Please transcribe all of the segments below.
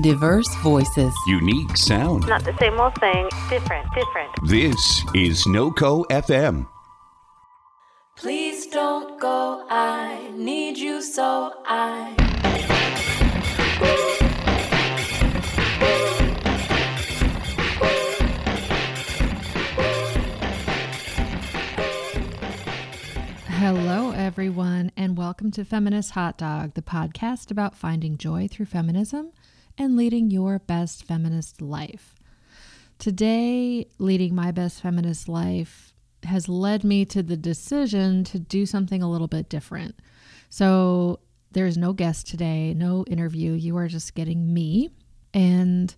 Diverse voices. Unique sound. Not the same old thing. Different, different. This is NoCo FM. Please don't go. I need you so I. Hello, everyone, and welcome to Feminist Hot Dog, the podcast about finding joy through feminism and leading your best feminist life. Today, leading my best feminist life has led me to the decision to do something a little bit different. So, there's no guest today, no interview. You are just getting me. And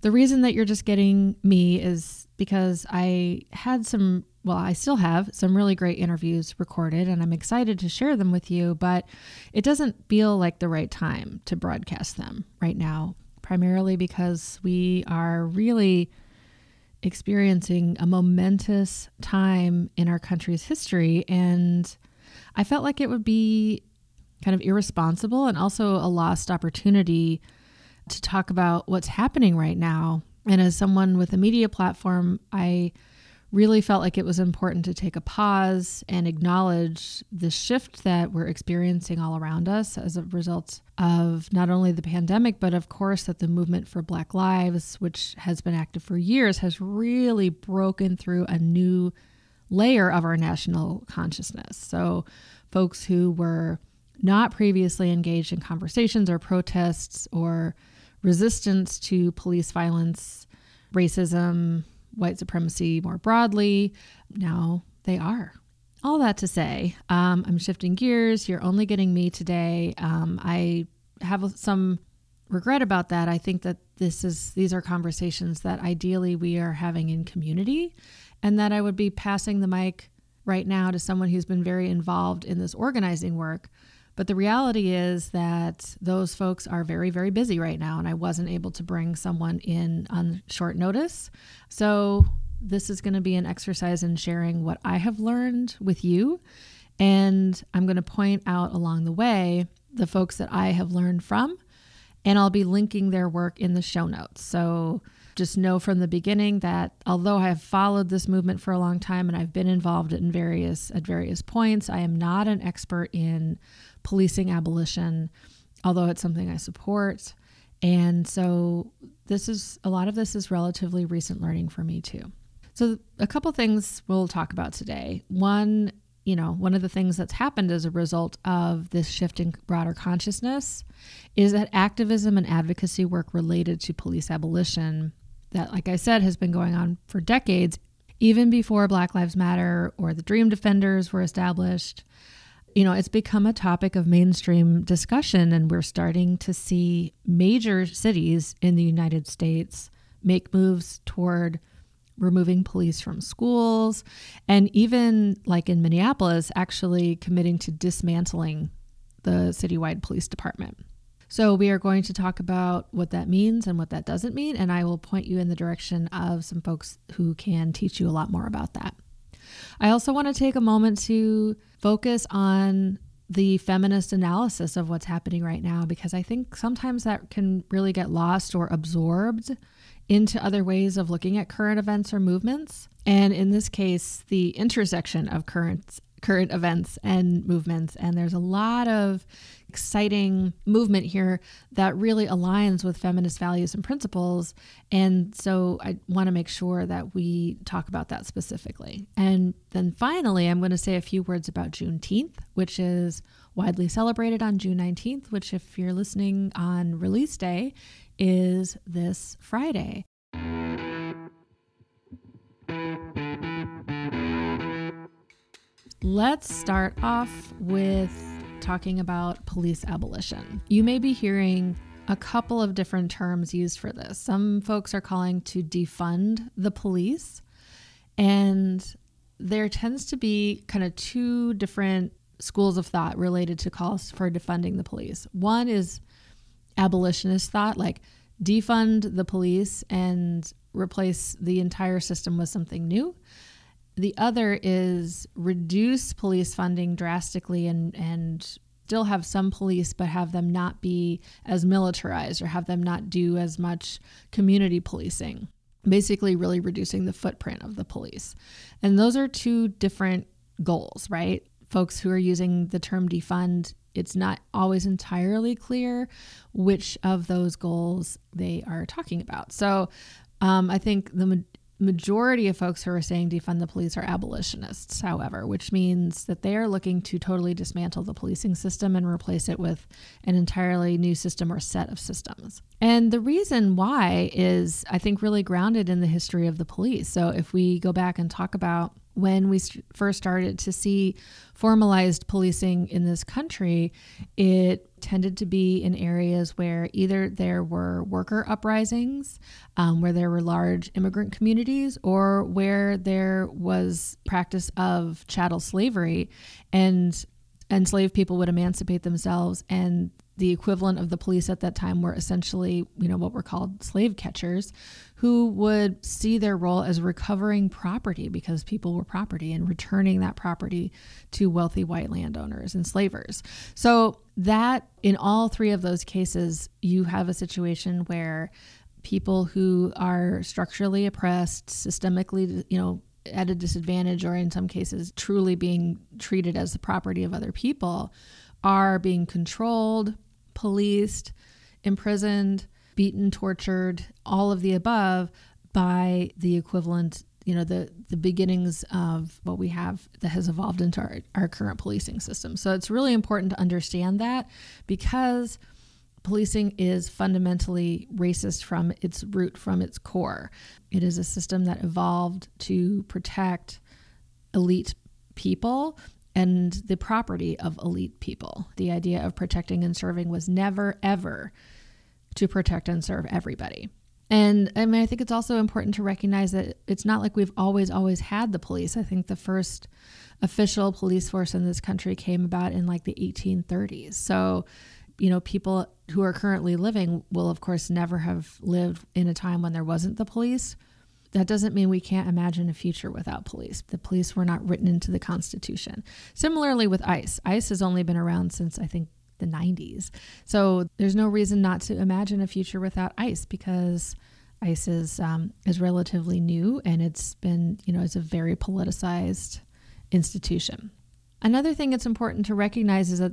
the reason that you're just getting me is because I had some well, I still have some really great interviews recorded and I'm excited to share them with you, but it doesn't feel like the right time to broadcast them right now, primarily because we are really experiencing a momentous time in our country's history. And I felt like it would be kind of irresponsible and also a lost opportunity to talk about what's happening right now. And as someone with a media platform, I really felt like it was important to take a pause and acknowledge the shift that we're experiencing all around us as a result of not only the pandemic, but of course that the movement for Black Lives, which has been active for years, has really broken through a new layer of our national consciousness. So, folks who were not previously engaged in conversations or protests or resistance to police violence, racism, white supremacy more broadly. Now they are. All that to say, um, I'm shifting gears. You're only getting me today. Um, I have some regret about that. I think that this is these are conversations that ideally we are having in community, and that I would be passing the mic right now to someone who's been very involved in this organizing work but the reality is that those folks are very, very busy right now, and I wasn't able to bring someone in on short notice. So, this is going to be an exercise in sharing what I have learned with you. And I'm going to point out along the way the folks that I have learned from, and I'll be linking their work in the show notes. So, just know from the beginning that although I have followed this movement for a long time and I've been involved in various at various points, I am not an expert in policing abolition, although it's something I support. And so this is a lot of this is relatively recent learning for me too. So a couple things we'll talk about today. One, you know, one of the things that's happened as a result of this shift in broader consciousness is that activism and advocacy work related to police abolition that like I said has been going on for decades even before Black Lives Matter or the Dream Defenders were established you know, it's become a topic of mainstream discussion, and we're starting to see major cities in the United States make moves toward removing police from schools, and even like in Minneapolis, actually committing to dismantling the citywide police department. So, we are going to talk about what that means and what that doesn't mean, and I will point you in the direction of some folks who can teach you a lot more about that. I also want to take a moment to focus on the feminist analysis of what's happening right now because I think sometimes that can really get lost or absorbed into other ways of looking at current events or movements. And in this case, the intersection of current current events and movements. And there's a lot of exciting movement here that really aligns with feminist values and principles. And so I want to make sure that we talk about that specifically. And then finally, I'm going to say a few words about Juneteenth, which is widely celebrated on June 19th, which, if you're listening on release day, is this Friday. Let's start off with talking about police abolition. You may be hearing a couple of different terms used for this. Some folks are calling to defund the police, and there tends to be kind of two different schools of thought related to calls for defunding the police. One is abolitionist thought, like defund the police and replace the entire system with something new. The other is reduce police funding drastically and and still have some police, but have them not be as militarized or have them not do as much community policing, basically, really reducing the footprint of the police. And those are two different goals, right? Folks who are using the term defund, it's not always entirely clear which of those goals they are talking about. So um, I think the majority of folks who are saying defund the police are abolitionists, however, which means that they are looking to totally dismantle the policing system and replace it with an entirely new system or set of systems. And the reason why is, I think, really grounded in the history of the police. So if we go back and talk about when we first started to see formalized policing in this country, it tended to be in areas where either there were worker uprisings, um, where there were large immigrant communities, or where there was practice of chattel slavery, and enslaved people would emancipate themselves and the equivalent of the police at that time were essentially, you know, what were called slave catchers, who would see their role as recovering property because people were property and returning that property to wealthy white landowners and slavers. So that in all three of those cases, you have a situation where people who are structurally oppressed, systemically, you know, at a disadvantage or in some cases truly being treated as the property of other people are being controlled policed, imprisoned, beaten, tortured, all of the above by the equivalent, you know, the the beginnings of what we have that has evolved into our, our current policing system. So it's really important to understand that because policing is fundamentally racist from its root, from its core. It is a system that evolved to protect elite people and the property of elite people. The idea of protecting and serving was never, ever to protect and serve everybody. And I mean, I think it's also important to recognize that it's not like we've always, always had the police. I think the first official police force in this country came about in like the 1830s. So, you know, people who are currently living will, of course, never have lived in a time when there wasn't the police that doesn't mean we can't imagine a future without police. The police were not written into the Constitution. Similarly with ICE, ICE has only been around since I think the 90s. So there's no reason not to imagine a future without ICE because ICE is um, is relatively new and it's been you know it's a very politicized institution. Another thing that's important to recognize is that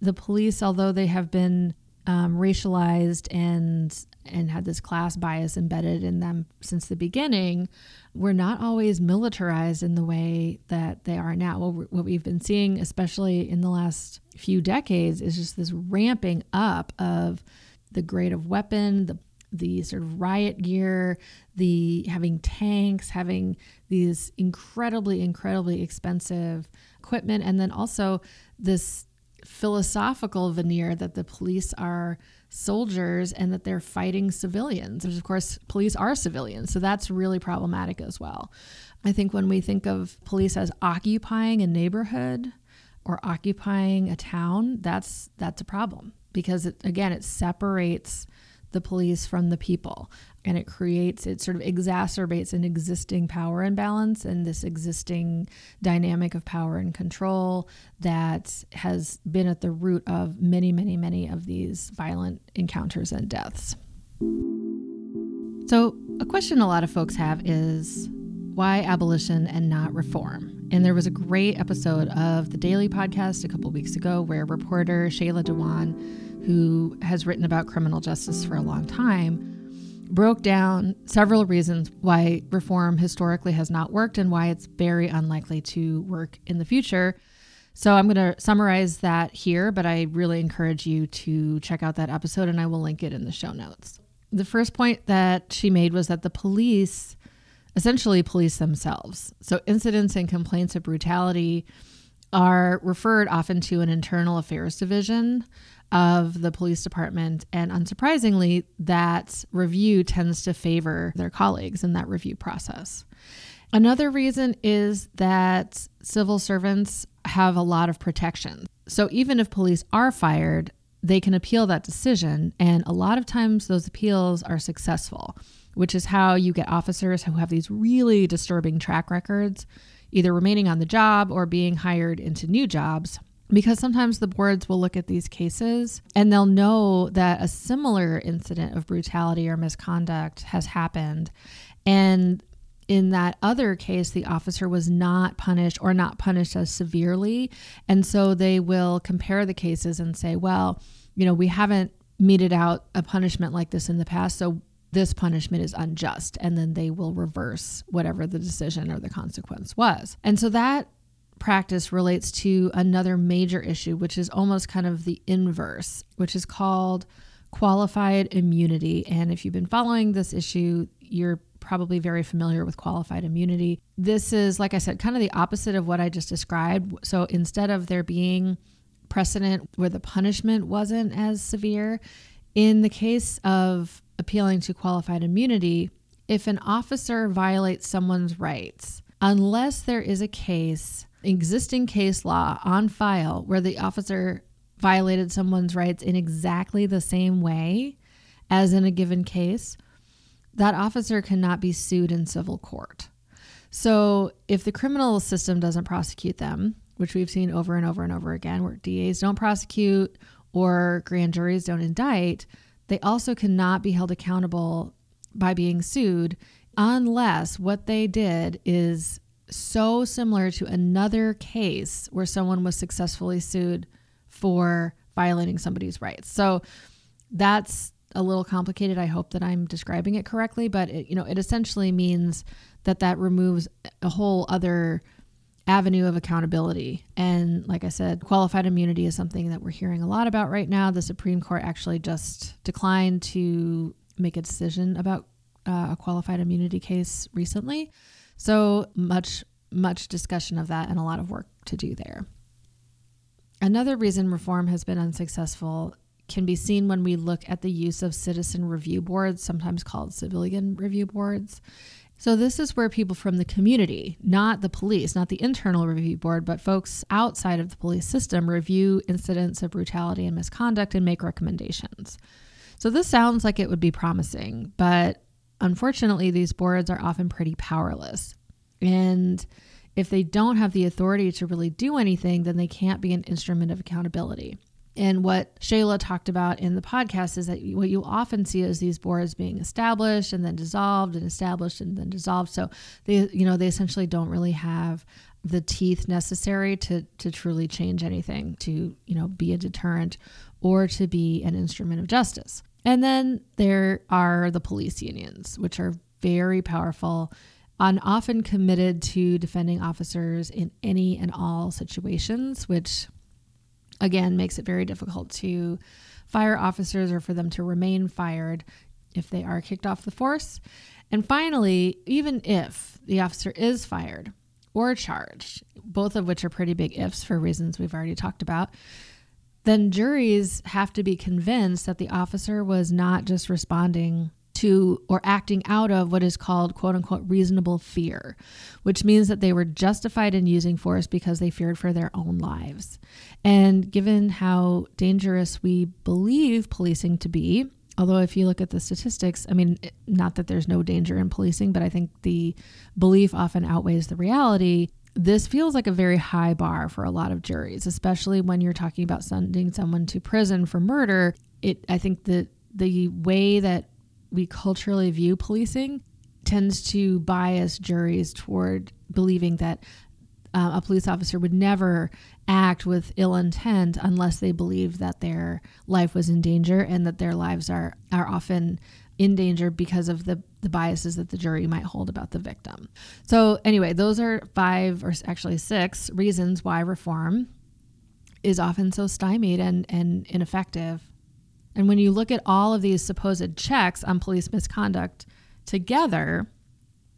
the police, although they have been um, racialized and and had this class bias embedded in them since the beginning were not always militarized in the way that they are now. What we've been seeing, especially in the last few decades, is just this ramping up of the grade of weapon, the the sort of riot gear, the having tanks, having these incredibly, incredibly expensive equipment, and then also this philosophical veneer that the police are soldiers and that they're fighting civilians. Of course, police are civilians, so that's really problematic as well. I think when we think of police as occupying a neighborhood or occupying a town, that's that's a problem because it, again, it separates the police from the people and it creates it sort of exacerbates an existing power imbalance and this existing dynamic of power and control that has been at the root of many many many of these violent encounters and deaths. So a question a lot of folks have is why abolition and not reform? And there was a great episode of the daily podcast a couple weeks ago where reporter Shaila Dewan who has written about criminal justice for a long time, broke down several reasons why reform historically has not worked and why it's very unlikely to work in the future. So I'm going to summarize that here, but I really encourage you to check out that episode and I will link it in the show notes. The first point that she made was that the police essentially police themselves. So incidents and complaints of brutality are referred often to an internal affairs division of the police department. And unsurprisingly, that review tends to favor their colleagues in that review process. Another reason is that civil servants have a lot of protection. So even if police are fired, they can appeal that decision. And a lot of times those appeals are successful, which is how you get officers who have these really disturbing track records either remaining on the job or being hired into new jobs because sometimes the boards will look at these cases and they'll know that a similar incident of brutality or misconduct has happened. And in that other case, the officer was not punished or not punished as severely. And so they will compare the cases and say, well, you know, we haven't meted out a punishment like this in the past. So this punishment is unjust. And then they will reverse whatever the decision or the consequence was. And so that practice relates to another major issue, which is almost kind of the inverse, which is called qualified immunity. And if you've been following this issue, you're probably very familiar with qualified immunity. This is, like I said, kind of the opposite of what I just described. So instead of there being precedent where the punishment wasn't as severe, in the case of appealing to qualified immunity, if an officer violates someone's rights, unless there is a case existing case law on file where the officer violated someone's rights in exactly the same way as in a given case, that officer cannot be sued in civil court. So if the criminal system doesn't prosecute them, which we've seen over and over and over again, where DAs don't prosecute or grand juries don't indict, they also cannot be held accountable by being sued unless what they did is so similar to another case where someone was successfully sued for violating somebody's rights. So that's a little complicated. I hope that I'm describing it correctly, but it, you know, it essentially means that that removes a whole other avenue of accountability. And like I said, qualified immunity is something that we're hearing a lot about right now. The Supreme Court actually just declined to make a decision about uh, a qualified immunity case recently. So much, much discussion of that and a lot of work to do there. Another reason reform has been unsuccessful can be seen when we look at the use of citizen review boards, sometimes called civilian review boards. So, this is where people from the community, not the police, not the internal review board, but folks outside of the police system, review incidents of brutality and misconduct and make recommendations. So, this sounds like it would be promising, but unfortunately, these boards are often pretty powerless. And if they don't have the authority to really do anything, then they can't be an instrument of accountability. And what Shaila talked about in the podcast is that what you often see is these boards being established and then dissolved and established and then dissolved. So they, you know, they essentially don't really have the teeth necessary to to truly change anything, to you know, be a deterrent or to be an instrument of justice. And then there are the police unions, which are very powerful and often committed to defending officers in any and all situations, which again makes it very difficult to fire officers or for them to remain fired if they are kicked off the force. And finally, even if the officer is fired or charged, both of which are pretty big ifs for reasons we've already talked about, then juries have to be convinced that the officer was not just responding to or acting out of what is called quote unquote reasonable fear, which means that they were justified in using force because they feared for their own lives. And given how dangerous we believe policing to be, although if you look at the statistics, I mean, not that there's no danger in policing, but I think the belief often outweighs the reality this feels like a very high bar for a lot of juries, especially when you're talking about sending someone to prison for murder. It, I think that the way that we culturally view policing tends to bias juries toward believing that uh, a police officer would never act with ill intent unless they believe that their life was in danger and that their lives are are often in danger because of the, the biases that the jury might hold about the victim. So, anyway, those are five or actually six reasons why reform is often so stymied and, and ineffective. And when you look at all of these supposed checks on police misconduct together,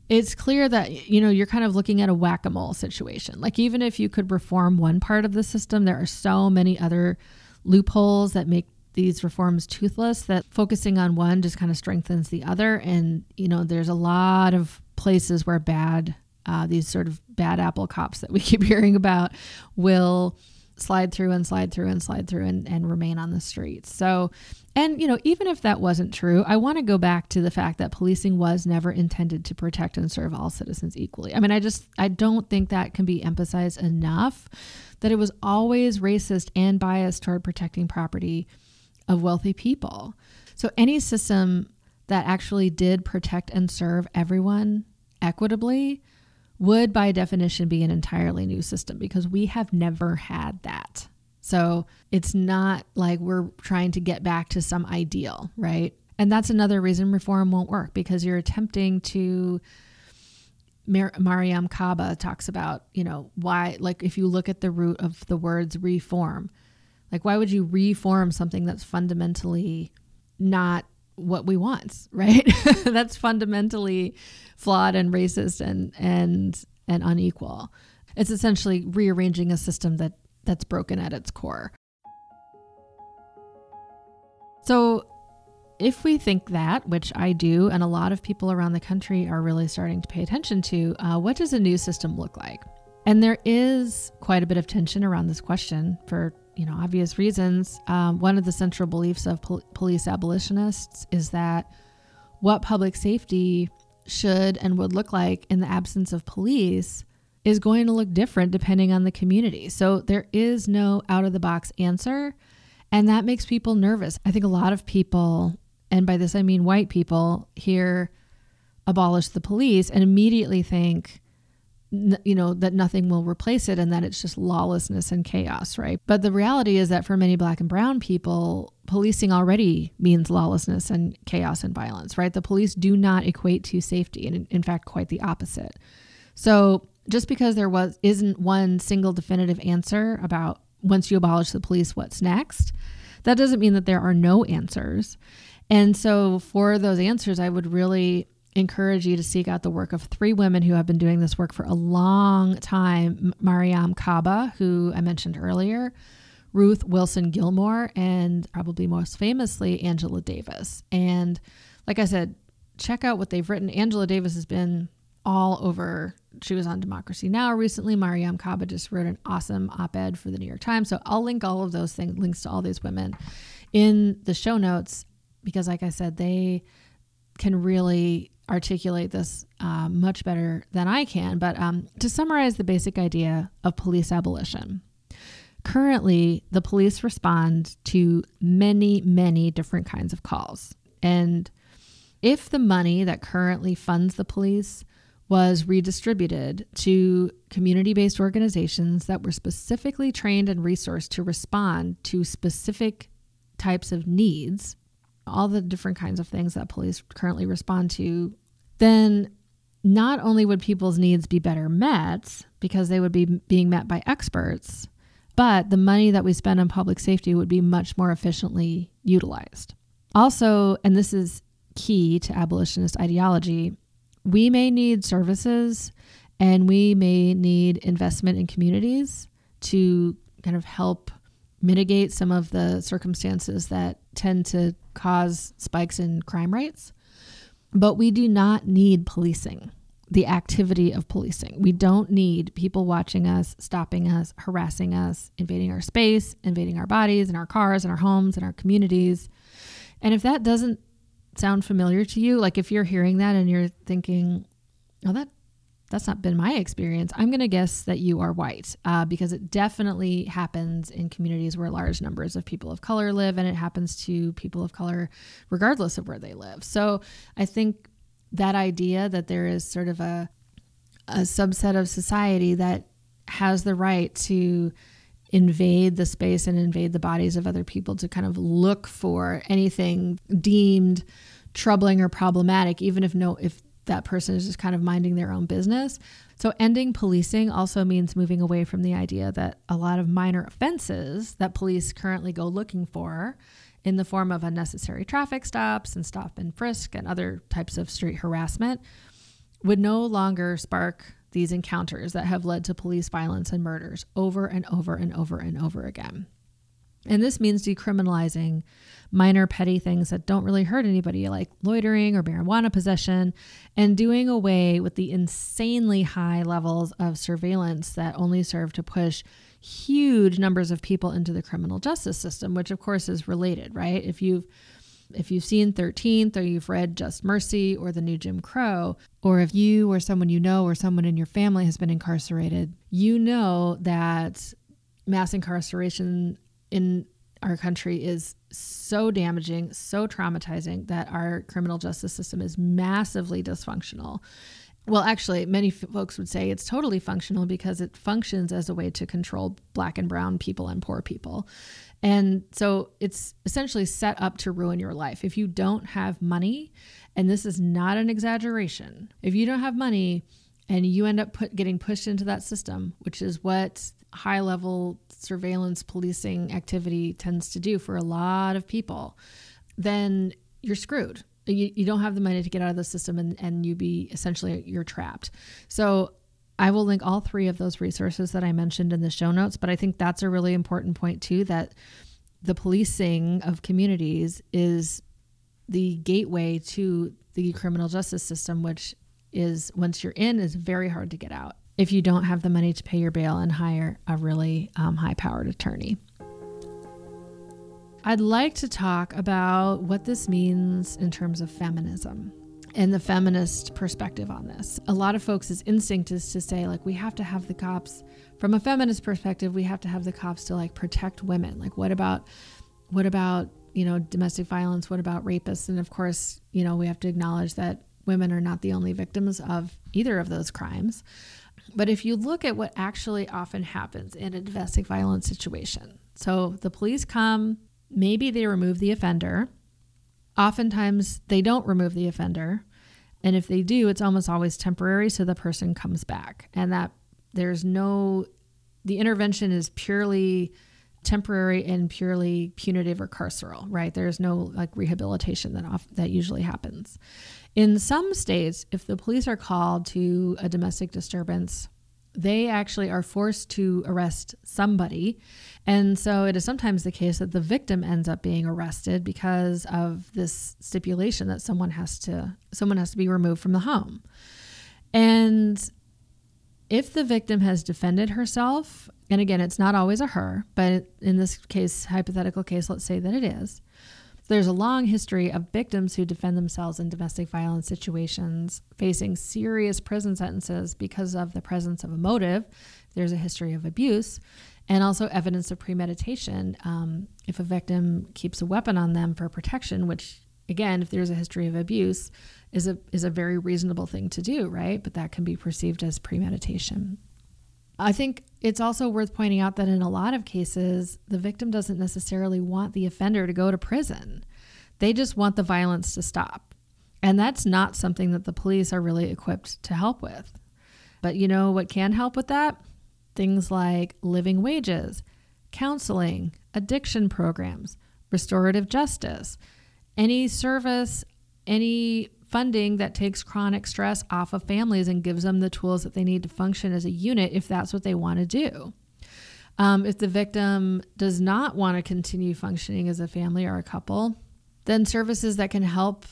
it's clear that you know you're kind of looking at a whack-a-mole situation. Like even if you could reform one part of the system, there are so many other loopholes that make these reforms toothless that focusing on one just kind of strengthens the other. And, you know, there's a lot of places where bad, uh, these sort of bad apple cops that we keep hearing about will slide through and slide through and slide through and, and remain on the streets. So, and, you know, even if that wasn't true, I want to go back to the fact that policing was never intended to protect and serve all citizens equally. I mean, I just, I don't think that can be emphasized enough that it was always racist and biased toward protecting property of wealthy people. So, any system that actually did protect and serve everyone equitably would by definition be an entirely new system because we have never had that. So it's not like we're trying to get back to some ideal, right? And that's another reason reform won't work because you're attempting to. Mar- Mariame Kaba talks about, you know, why, like, if you look at the root of the words reform, like, why would you reform something that's fundamentally not what we want, right? That's fundamentally flawed and racist and and and unequal. It's essentially rearranging a system that that's broken at its core. So if we think that, which I do, and a lot of people around the country are really starting to pay attention to, uh, what does a new system look like? And there is quite a bit of tension around this question for you know obvious reasons. Um, one of the central beliefs of pol- police abolitionists is that what public safety should and would look like in the absence of police is going to look different depending on the community. So there is no out of the box answer. And that makes people nervous. I think a lot of people, and by this I mean white people, hear abolish the police and immediately think, you know that nothing will replace it and that it's just lawlessness and chaos right? But the reality is that for many black and brown people policing already means lawlessness and chaos and violence right? The police do not equate to safety and in fact quite the opposite. So just because there was isn't one single definitive answer about once you abolish the police what's next that doesn't mean that there are no answers. And so for those answers i would really encourage you to seek out the work of three women who have been doing this work for a long time Mariame Kaba, who I mentioned earlier, Ruth Wilson Gilmore, and probably most famously, Angela Davis. And like I said, check out what they've written. Angela Davis has been all over. She was on Democracy Now! recently. Mariame Kaba just wrote an awesome op ed for the New York Times. So I'll link all of those things, links to all these women in the show notes because, like I said, they can really articulate this uh, much better than I can. But um, to summarize the basic idea of police abolition, currently the police respond to many, many different kinds of calls. And if the money that currently funds the police was redistributed to community based organizations that were specifically trained and resourced to respond to specific types of needs, all the different kinds of things that police currently respond to, then not only would people's needs be better met because they would be being met by experts, but the money that we spend on public safety would be much more efficiently utilized. Also, and this is key to abolitionist ideology, we may need services and we may need investment in communities to kind of help mitigate some of the circumstances that tend to cause spikes in crime rates. But we do not need policing, the activity of policing. We don't need people watching us, stopping us, harassing us, invading our space, invading our bodies and our cars and our homes and our communities. And if that doesn't sound familiar to you, like if you're hearing that and you're thinking, oh, that that's not been my experience. I'm going to guess that you are white uh, because it definitely happens in communities where large numbers of people of color live, and it happens to people of color regardless of where they live. So I think that idea that there is sort of a, a subset of society that has the right to invade the space and invade the bodies of other people to kind of look for anything deemed troubling or problematic even if no if that person is just kind of minding their own business. So, ending policing also means moving away from the idea that a lot of minor offenses that police currently go looking for in the form of unnecessary traffic stops and stop and frisk and other types of street harassment would no longer spark these encounters that have led to police violence and murders over and over and over and over again. And this means decriminalizing minor petty things that don't really hurt anybody, like loitering or marijuana possession, and doing away with the insanely high levels of surveillance that only serve to push huge numbers of people into the criminal justice system, which of course is related, right? If you've if you've seen 13th or you've read Just Mercy or The New Jim Crow, or if you or someone you know or someone in your family has been incarcerated, you know that mass incarceration in our country is so damaging, so traumatizing that our criminal justice system is massively dysfunctional. Well, actually, many f- folks would say it's totally functional because it functions as a way to control black and brown people and poor people. And so it's essentially set up to ruin your life. If you don't have money, and this is not an exaggeration, if you don't have money and you end up put, getting pushed into that system, which is what high level surveillance policing activity tends to do for a lot of people, then you're screwed. You, you don't have the money to get out of the system and, and you be essentially you're trapped. So I will link all three of those resources that I mentioned in the show notes, but I think that's a really important point too that the policing of communities is the gateway to the criminal justice system, which is once you're in is very hard to get out if you don't have the money to pay your bail and hire a really um, high powered attorney. I'd like to talk about what this means in terms of feminism and the feminist perspective on this. A lot of folks' instinct is to say, like, we have to have the cops, from a feminist perspective, we have to have the cops to like protect women. Like, what about, what about, you know, domestic violence? What about rapists? And of course, you know, we have to acknowledge that women are not the only victims of either of those crimes. But if you look at what actually often happens in a domestic violence situation, so the police come, maybe they remove the offender. Oftentimes, they don't remove the offender. And if they do, it's almost always temporary, so the person comes back. And that there's no, the intervention is purely temporary and purely punitive or carceral, right? There's no like rehabilitation that off, that usually happens. In some states, if the police are called to a domestic disturbance, they actually are forced to arrest somebody. And so it is sometimes the case that the victim ends up being arrested because of this stipulation that someone has to someone has to be removed from the home. And if the victim has defended herself, and again, it's not always a her, but in this case, hypothetical case, let's say that it is, there's a long history of victims who defend themselves in domestic violence situations facing serious prison sentences because of the presence of a motive. There's a history of abuse and also evidence of premeditation. Um, if a victim keeps a weapon on them for protection, which again, if there's a history of abuse, is a is a very reasonable thing to do, right? But that can be perceived as premeditation. I think it's also worth pointing out that in a lot of cases, the victim doesn't necessarily want the offender to go to prison. They just want the violence to stop. And that's not something that the police are really equipped to help with. But you know what can help with that? Things like living wages, counseling, addiction programs, restorative justice, any service, any funding that takes chronic stress off of families and gives them the tools that they need to function as a unit if that's what they want to do. Um, if the victim does not want to continue functioning as a family or a couple, then services that can help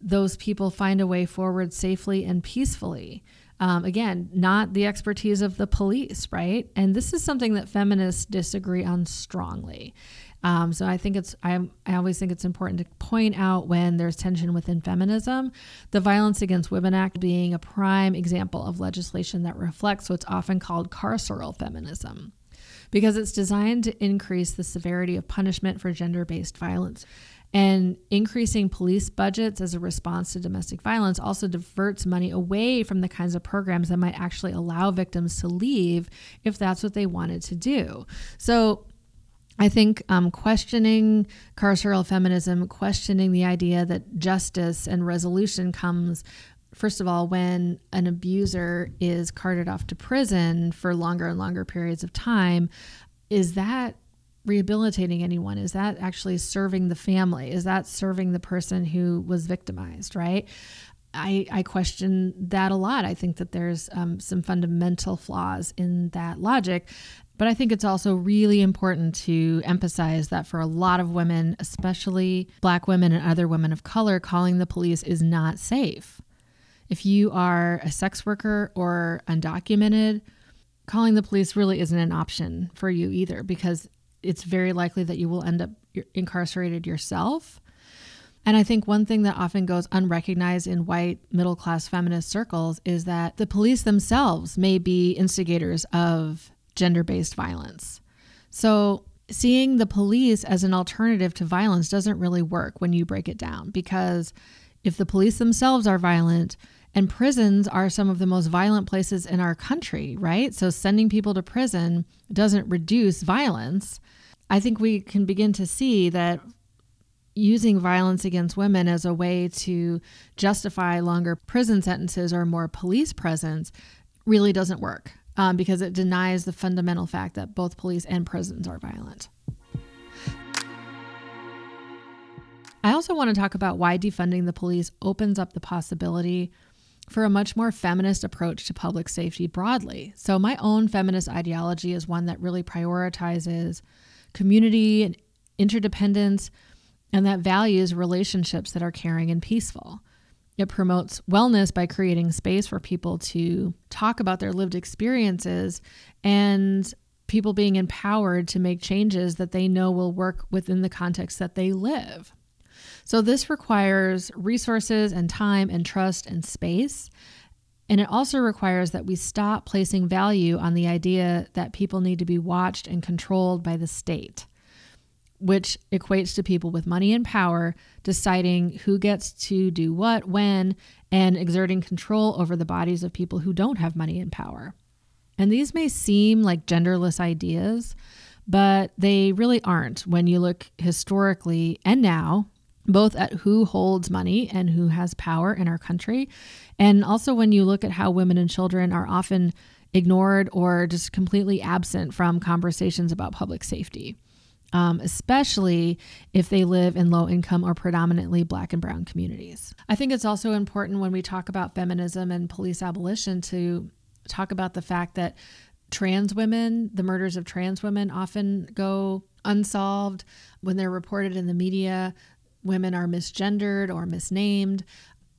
those people find a way forward safely and peacefully. Um, again, not the expertise of the police, right? And this is something that feminists disagree on strongly. Um, so I think it's I, I always think it's important to point out when there's tension within feminism, the Violence Against Women Act being a prime example of legislation that reflects what's often called carceral feminism, because it's designed to increase the severity of punishment for gender-based violence. And increasing police budgets as a response to domestic violence also diverts money away from the kinds of programs that might actually allow victims to leave if that's what they wanted to do. So I think um, questioning carceral feminism, questioning the idea that justice and resolution comes, first of all, when an abuser is carted off to prison for longer and longer periods of time, is that rehabilitating anyone? Is that actually serving the family? Is that serving the person who was victimized, right? I, I question that a lot. I think that there's um, some fundamental flaws in that logic. But I think it's also really important to emphasize that for a lot of women, especially black women and other women of color, calling the police is not safe. If you are a sex worker or undocumented, calling the police really isn't an option for you either because it's very likely that you will end up incarcerated yourself. And I think one thing that often goes unrecognized in white middle class feminist circles is that the police themselves may be instigators of gender based violence. So, seeing the police as an alternative to violence doesn't really work when you break it down because if the police themselves are violent, and prisons are some of the most violent places in our country, right? So sending people to prison doesn't reduce violence. I think we can begin to see that using violence against women as a way to justify longer prison sentences or more police presence really doesn't work um, because it denies the fundamental fact that both police and prisons are violent. I also want to talk about why defunding the police opens up the possibility for a much more feminist approach to public safety broadly. So, my own feminist ideology is one that really prioritizes community and interdependence and that values relationships that are caring and peaceful. It promotes wellness by creating space for people to talk about their lived experiences and people being empowered to make changes that they know will work within the context that they live. So, this requires resources and time and trust and space. And it also requires that we stop placing value on the idea that people need to be watched and controlled by the state, which equates to people with money and power deciding who gets to do what, when, and exerting control over the bodies of people who don't have money and power. And these may seem like genderless ideas, but they really aren't when you look historically and now both at who holds money and who has power in our country. And also, when you look at how women and children are often ignored or just completely absent from conversations about public safety, um, especially if they live in low income or predominantly black and brown communities. I think it's also important when we talk about feminism and police abolition to talk about the fact that trans women, the murders of trans women, often go unsolved when they're reported in the media women are misgendered or misnamed.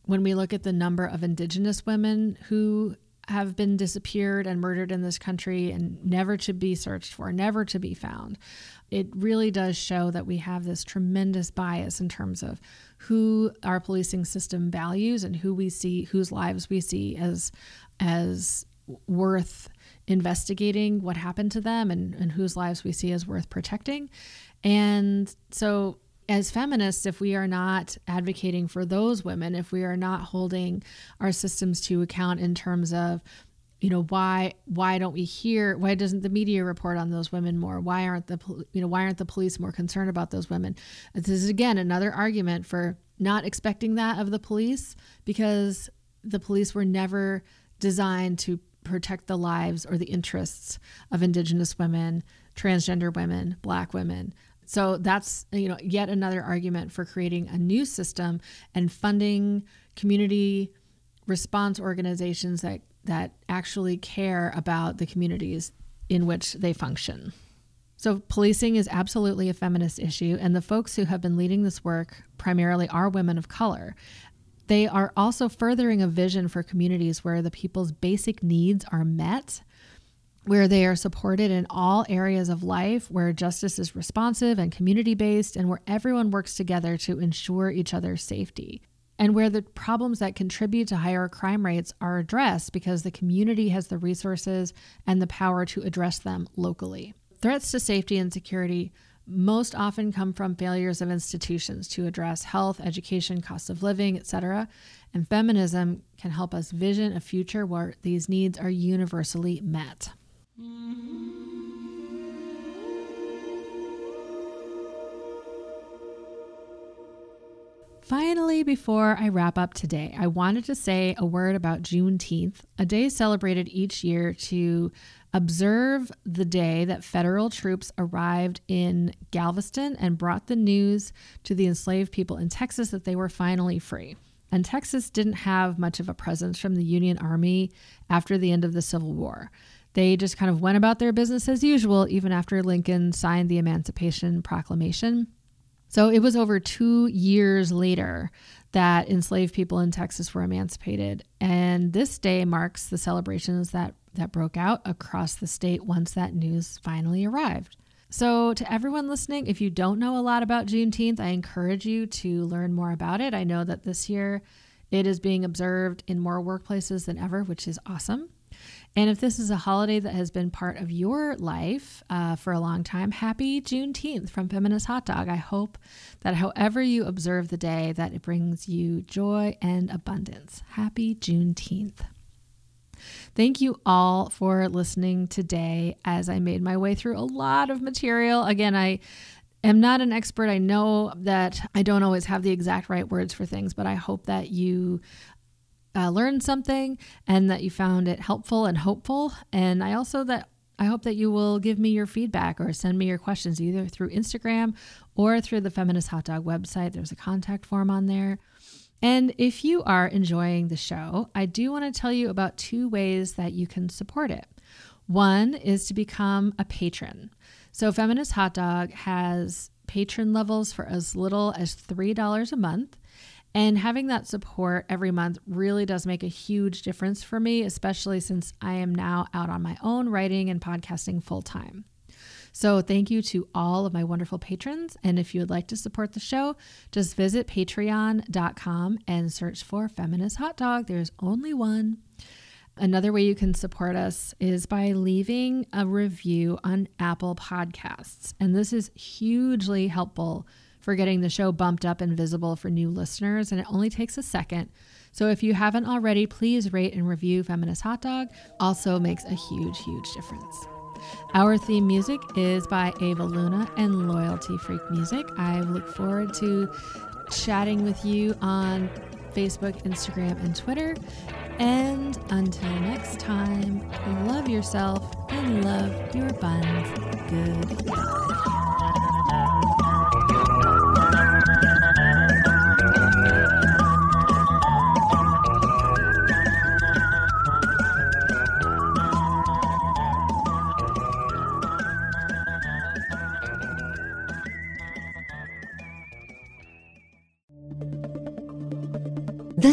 When we look at the number of indigenous women who have been disappeared and murdered in this country and never to be searched for, never to be found, it really does show that we have this tremendous bias in terms of who our policing system values and who we see, whose lives we see as as worth investigating what happened to them and, and whose lives we see as worth protecting. And so as feminists, if we are not advocating for those women, if we are not holding our systems to account in terms of, you know, why why don't we hear why doesn't the media report on those women more? Why aren't the you know why aren't the police more concerned about those women? This is again another argument for not expecting that of the police because the police were never designed to protect the lives or the interests of indigenous women, transgender women, black women. So that's you know yet another argument for creating a new system and funding community response organizations that that actually care about the communities in which they function. So policing is absolutely a feminist issue and the folks who have been leading this work primarily are women of color. They are also furthering a vision for communities where the people's basic needs are met where they are supported in all areas of life, where justice is responsive and community based, and where everyone works together to ensure each other's safety. And where the problems that contribute to higher crime rates are addressed because the community has the resources and the power to address them locally. Threats to safety and security most often come from failures of institutions to address health, education, cost of living, etc. And feminism can help us vision a future where these needs are universally met. Finally, before I wrap up today, I wanted to say a word about Juneteenth, a day celebrated each year to observe the day that federal troops arrived in Galveston and brought the news to the enslaved people in Texas that they were finally free. And Texas didn't have much of a presence from the Union Army after the end of the Civil War. They just kind of went about their business as usual, even after Lincoln signed the Emancipation Proclamation. So it was over two years later that enslaved people in Texas were emancipated. And this day marks the celebrations that that broke out across the state once that news finally arrived. So, to everyone listening, if you don't know a lot about Juneteenth, I encourage you to learn more about it. I know that this year it is being observed in more workplaces than ever, which is awesome. And if this is a holiday that has been part of your life uh, for a long time, happy Juneteenth from Feminist Hot Dog. I hope that however you observe the day, that it brings you joy and abundance. Happy Juneteenth. Thank you all for listening today as I made my way through a lot of material. Again, I am not an expert. I know that I don't always have the exact right words for things, but I hope that you uh, learned something and that you found it helpful and hopeful. And I also that I hope that you will give me your feedback or send me your questions either through Instagram or through the Feminist Hot Dog website. There's a contact form on there. And if you are enjoying the show, I do want to tell you about two ways that you can support it. One is to become a patron. So, Feminist Hot Dog has patron levels for as little as $3 a month. And having that support every month really does make a huge difference for me, especially since I am now out on my own writing and podcasting full time. So, thank you to all of my wonderful patrons. And if you would like to support the show, just visit patreon.com and search for Feminist Hot Dog. There's only one. Another way you can support us is by leaving a review on Apple Podcasts. And this is hugely helpful for getting the show bumped up and visible for new listeners, and it only takes a second. So if you haven't already, please rate and review Feminist Hot Dog. Also makes a huge, huge difference. Our theme music is by Ava Luna and Loyalty Freak Music. I look forward to chatting with you on Facebook, Instagram, and Twitter. And until next time, love yourself and love your buns. Good